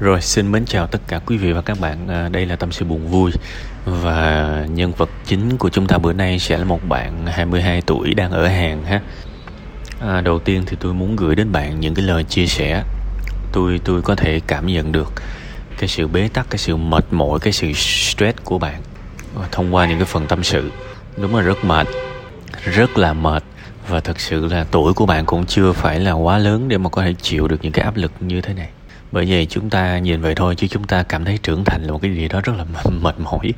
Rồi xin mến chào tất cả quý vị và các bạn. À, Đây là tâm sự buồn vui. Và nhân vật chính của chúng ta bữa nay sẽ là một bạn 22 tuổi đang ở Hàn ha. À, Đầu tiên thì tôi muốn gửi đến bạn những cái lời chia sẻ Tôi tôi có thể cảm nhận được. Cái sự bế tắc, cái sự mệt mỏi, cái sự stress của bạn Thông qua những cái phần tâm sự. Đúng là rất mệt Rất là mệt. Và thật sự là tuổi của bạn cũng chưa phải là quá lớn để mà có thể chịu được những cái áp lực như thế này bởi vậy chúng ta nhìn vậy thôi chứ chúng ta cảm thấy trưởng thành là một cái gì đó rất là mệt mỏi.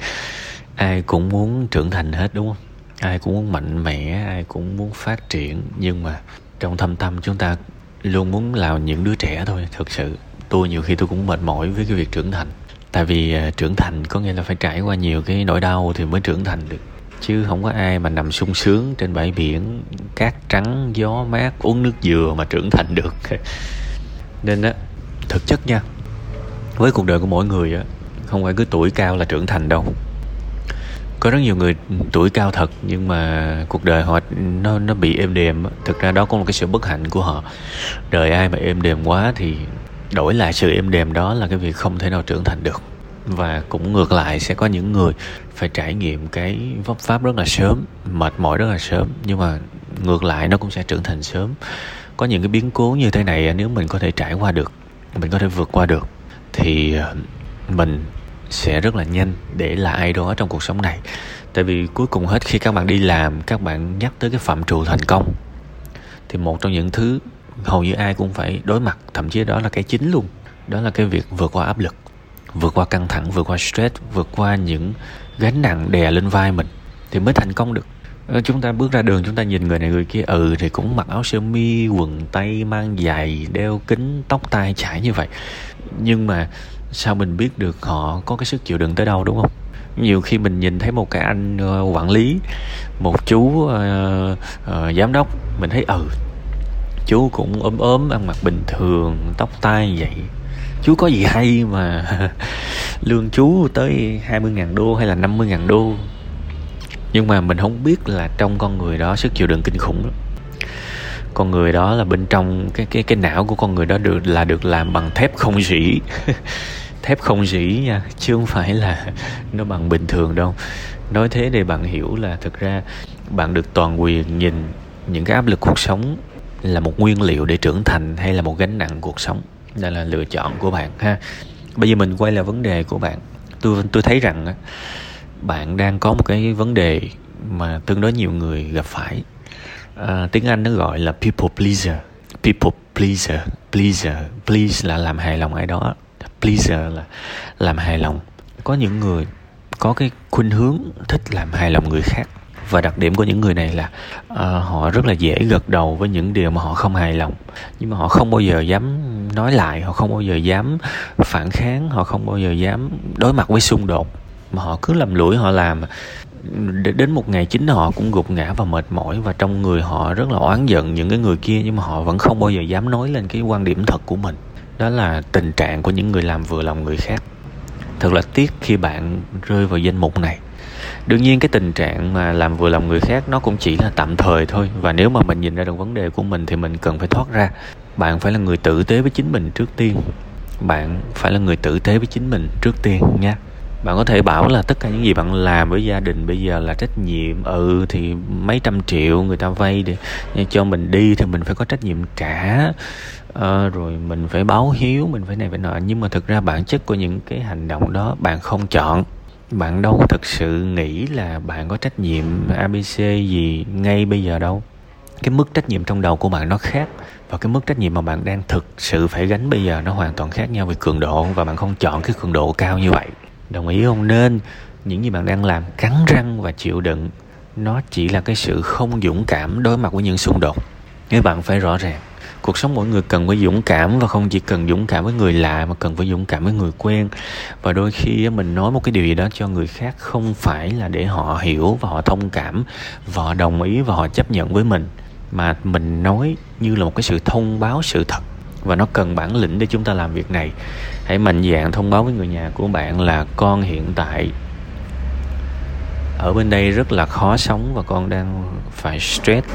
Ai cũng muốn trưởng thành hết đúng không? Ai cũng muốn mạnh mẽ ai cũng muốn phát triển. Nhưng mà trong thâm tâm chúng ta luôn muốn làm những đứa trẻ thôi thực sự. Tôi nhiều khi tôi cũng mệt mỏi với cái việc trưởng thành. Tại vì uh, trưởng thành có nghĩa là phải trải qua nhiều cái nỗi đau thì mới trưởng thành được. Chứ không có ai mà nằm sung sướng trên bãi biển cát trắng gió mát uống nước dừa mà trưởng thành được. Nên á thực chất nha, với cuộc đời của mỗi người á, không phải cứ tuổi cao là trưởng thành đâu. Có rất nhiều người tuổi cao thật, nhưng mà cuộc đời họ, nó nó bị êm đềm thực ra đó có một cái sự bất hạnh của họ. Đời ai mà êm đềm quá thì đổi lại sự êm đềm đó là cái việc không thể nào trưởng thành được. Và cũng ngược lại, sẽ có những người phải trải nghiệm cái vấp pháp rất là sớm, mệt mỏi rất là sớm, nhưng mà ngược lại nó cũng sẽ trưởng thành sớm. Có những cái biến cố như thế này nếu mình có thể trải qua được mình có thể vượt qua được, thì ờ, mình sẽ rất là nhanh để là ai đó trong cuộc sống này. Tại vì cuối cùng hết khi các bạn đi làm, các bạn nhắc tới cái phạm trù thành công, thì một trong những thứ hầu như ai cũng phải đối mặt, thậm chí đó là cái chính luôn, đó là cái việc vượt qua áp lực, vượt qua căng thẳng, vượt qua stress, vượt qua những gánh nặng đè lên vai mình thì mới thành công được. Ờ, chúng ta bước ra đường chúng ta nhìn người này người kia ừ thì cũng mặc áo sơ mi quần tây mang giày đeo kính tóc tai chải như vậy. Nhưng mà sao mình biết được họ có cái sức chịu đựng tới đâu đúng không? Nhiều khi mình nhìn thấy một cái anh ờ, quản lý một chú uh, uh, giám đốc mình thấy ừ chú cũng ốm ốm ăn mặc bình thường tóc tai vậy. Chú có gì hay mà lương chú tới 20 ngàn đô hay là 50 ngàn đô? Nhưng mà mình không biết là trong con người đó, sức chịu đựng kinh khủng lắm. Con người đó là bên trong, cái cái cái não của con người đó được, là được làm bằng thép không rỉ. Thép không rỉ nha, chứ không phải là nó bằng bình thường đâu. Nói thế để bạn hiểu là thực ra bạn được toàn quyền nhìn những cái áp lực cuộc sống là một nguyên liệu để trưởng thành hay là một gánh nặng cuộc sống. Đây là lựa chọn của bạn ha. Bây giờ mình quay lại vấn đề của bạn. Tôi tôi thấy rằng bạn đang có một cái vấn đề mà tương đối nhiều người gặp phải. À, tiếng anh nó gọi là people pleaser. People pleaser pleaser please là làm hài lòng ai đó. Pleaser là làm hài lòng. Có những người có cái khuynh hướng thích làm hài lòng người khác. Và đặc điểm của những người này là uh, họ rất là dễ gật đầu với những điều mà họ không hài lòng. Nhưng mà họ không bao giờ dám nói lại họ không bao giờ dám phản kháng họ không bao giờ dám đối mặt với xung đột mà họ cứ lầm lũi họ làm. Đến một ngày chính họ cũng gục ngã và mệt mỏi và trong người họ rất là oán giận những cái người kia nhưng mà họ vẫn không bao giờ dám nói lên cái quan điểm thật của mình. Đó là tình trạng của những người làm vừa lòng người khác. Thật là tiếc khi bạn rơi vào danh mục này. Đương nhiên cái tình trạng mà làm vừa lòng người khác nó cũng chỉ là tạm thời thôi và nếu mà mình nhìn ra được vấn đề của mình thì mình cần phải thoát ra. Bạn phải là người tử tế với chính mình trước tiên. Bạn phải là người tử tế với chính mình trước tiên nha bạn có thể bảo là tất cả những gì bạn làm với gia đình bây giờ là trách nhiệm. Ừ thì mấy trăm triệu người ta vay để cho mình đi thì mình phải có trách nhiệm trả à, ờ, rồi mình phải báo hiếu mình phải này phải nọ. Nhưng mà thực ra bản chất của những cái hành động đó bạn không chọn. Bạn đâu thực sự nghĩ là bạn có trách nhiệm abc gì ngay bây giờ đâu. Cái mức trách nhiệm trong đầu của bạn nó khác và cái mức trách nhiệm mà bạn đang thực sự phải gánh bây giờ nó hoàn toàn khác nhau về cường độ và bạn không chọn cái cường độ cao như vậy đồng ý không? Nên những gì bạn đang làm cắn răng và chịu đựng, nó chỉ là cái sự không dũng cảm đối mặt với những xung đột. Nếu bạn phải rõ ràng, cuộc sống mỗi người cần phải dũng cảm và không chỉ cần dũng cảm với người lạ mà cần phải dũng cảm với người quen. Và đôi khi mình nói một cái điều gì đó cho người khác không phải là để họ hiểu và họ thông cảm và họ đồng ý và họ chấp nhận với mình, mà mình nói như là một cái sự thông báo sự thật và nó cần bản lĩnh để chúng ta làm việc này. Hãy mạnh dạn thông báo với người nhà của bạn là con hiện tại ở bên đây rất là khó sống và con đang phải stress.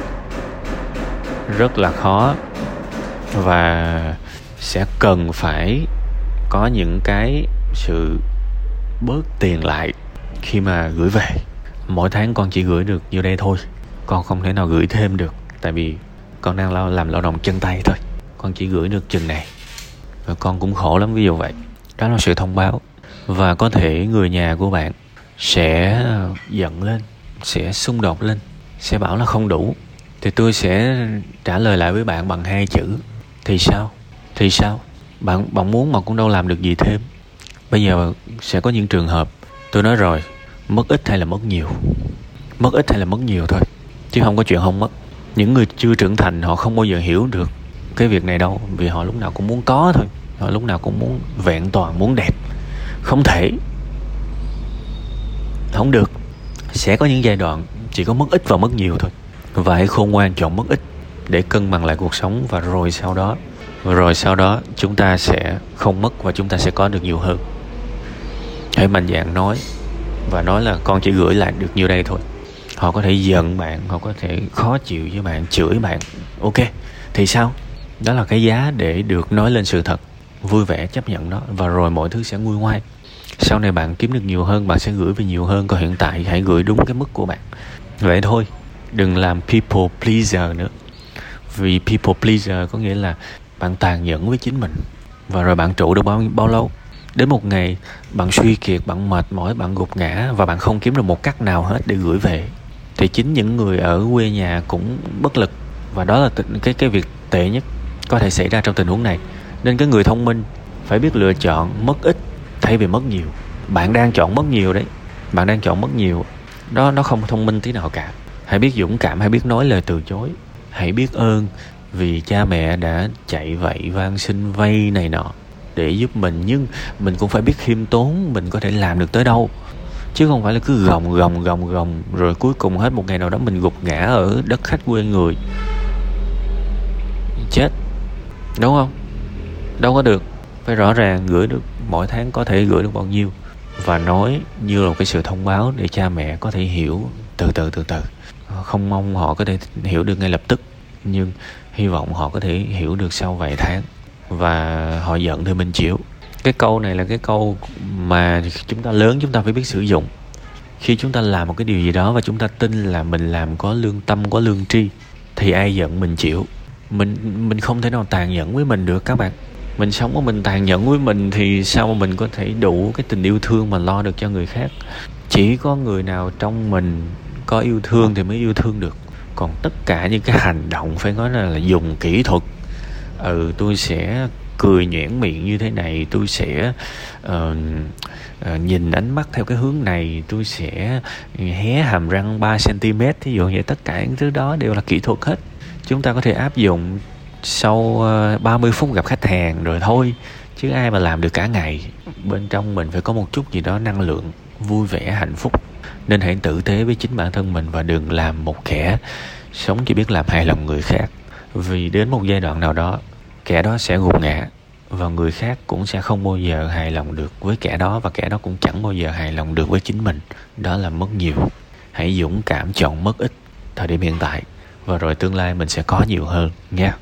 Rất là khó và sẽ cần phải có những cái sự bớt tiền lại khi mà gửi về. Mỗi tháng con chỉ gửi được nhiêu đây thôi. Con không thể nào gửi thêm được, tại vì con đang làm lao động chân tay thôi con chỉ gửi được chừng này. Và con cũng khổ lắm, ví dụ vậy. Đó là sự thông báo. Và có thể người nhà của bạn sẽ giận lên, sẽ xung đột lên, sẽ bảo là không đủ. Thì tôi sẽ trả lời lại với bạn bằng hai chữ, thì sao? Thì sao? Bạn bạn muốn mà cũng đâu làm được gì thêm. Bây giờ sẽ có những trường hợp, tôi nói rồi, mất ít hay là mất nhiều? Mất ít hay là mất nhiều thôi, chứ không có chuyện không mất. Những người chưa trưởng thành họ không bao giờ hiểu được cái việc này đâu, vì họ lúc nào cũng muốn có thôi. Họ lúc nào cũng muốn vẹn toàn, muốn đẹp. Không thể. Không được. Sẽ có những giai đoạn chỉ có mất ít và mất nhiều thôi. Và hãy khôn ngoan chọn mất ít để cân bằng lại cuộc sống và rồi sau đó, rồi sau đó chúng ta sẽ không mất và chúng ta sẽ có được nhiều hơn. Hãy mạnh dạn nói và nói là con chỉ gửi lại được nhiêu đây thôi. Họ có thể giận bạn, họ có thể khó chịu với bạn, chửi bạn. Ok, thì sao? Đó là cái giá để được nói lên sự thật, vui vẻ chấp nhận nó, và rồi mọi thứ sẽ nguôi ngoai. Sau này bạn kiếm được nhiều hơn, bạn sẽ gửi về nhiều hơn, còn hiện tại hãy gửi đúng cái mức của bạn. Vậy thôi, đừng làm people pleaser nữa. Vì people pleaser có nghĩa là bạn tàn nhẫn với chính mình, và rồi bạn trụ được bao bao lâu? Đến một ngày, bạn suy kiệt, bạn mệt mỏi, bạn gục ngã, và bạn không kiếm được một cách nào hết để gửi về. Thì chính những người ở quê nhà cũng bất lực, và đó là cái cái việc tệ nhất có thể xảy ra trong tình huống này. Nên cái người thông minh phải biết lựa chọn mất ít, thay vì mất nhiều. Bạn đang chọn mất nhiều đấy. Bạn đang chọn mất nhiều, đó, nó không thông minh tí nào cả. Hãy biết dũng cảm, hãy biết nói lời từ chối. Hãy biết ơn vì cha mẹ đã chạy vậy, van xin vay này nọ để giúp mình. Nhưng mình cũng phải biết khiêm tốn, mình có thể làm được tới đâu. Chứ không phải là cứ gồng gồng gồng gồng, rồi cuối cùng hết một ngày nào đó mình gục ngã ở đất khách quê người. Chết đúng không? Đâu có được. Phải rõ ràng gửi được, mỗi tháng có thể gửi được bao nhiêu. Và nói như là một cái sự thông báo để cha mẹ có thể hiểu từ từ từ từ. Không mong họ có thể hiểu được ngay lập tức, nhưng hy vọng họ có thể hiểu được sau vài tháng. Và họ giận thì mình chịu cái câu này là cái câu mà chúng ta, lớn chúng ta phải biết sử dụng. Khi chúng ta làm một cái điều gì đó và chúng ta tin là mình làm có lương tâm, có lương tri, thì ai giận mình chịu mình mình không thể nào tàn nhẫn với mình được các bạn. Mình sống mà mình tàn nhẫn với mình thì sao mà mình có thể đủ cái tình yêu thương mà lo được cho người khác? Chỉ có người nào trong mình có yêu thương thì mới yêu thương được. Còn tất cả những cái hành động phải nói là, là dùng kỹ thuật. Ừ tôi sẽ cười nhoẻn miệng như thế này tôi sẽ uh, uh, nhìn ánh mắt theo cái hướng này tôi sẽ hé hàm răng 3 cm thí dụ vậy tất cả những thứ đó đều là kỹ thuật hết chúng ta có thể áp dụng sau ờ, 30 phút gặp khách hàng rồi thôi, chứ ai mà làm được cả ngày. Bên trong mình phải có một chút gì đó năng lượng vui vẻ, hạnh phúc. Nên hãy tử tế với chính bản thân mình và đừng làm một kẻ sống chỉ biết làm hài lòng người khác. Vì đến một giai đoạn nào đó, kẻ đó sẽ gục ngã và người khác cũng sẽ không bao giờ hài lòng được với kẻ đó và kẻ đó cũng chẳng bao giờ hài lòng được với chính mình. Đó là mất nhiều. Hãy dũng cảm chọn mất ít. Thời điểm hiện tại và rồi tương lai mình sẽ có nhiều hơn nha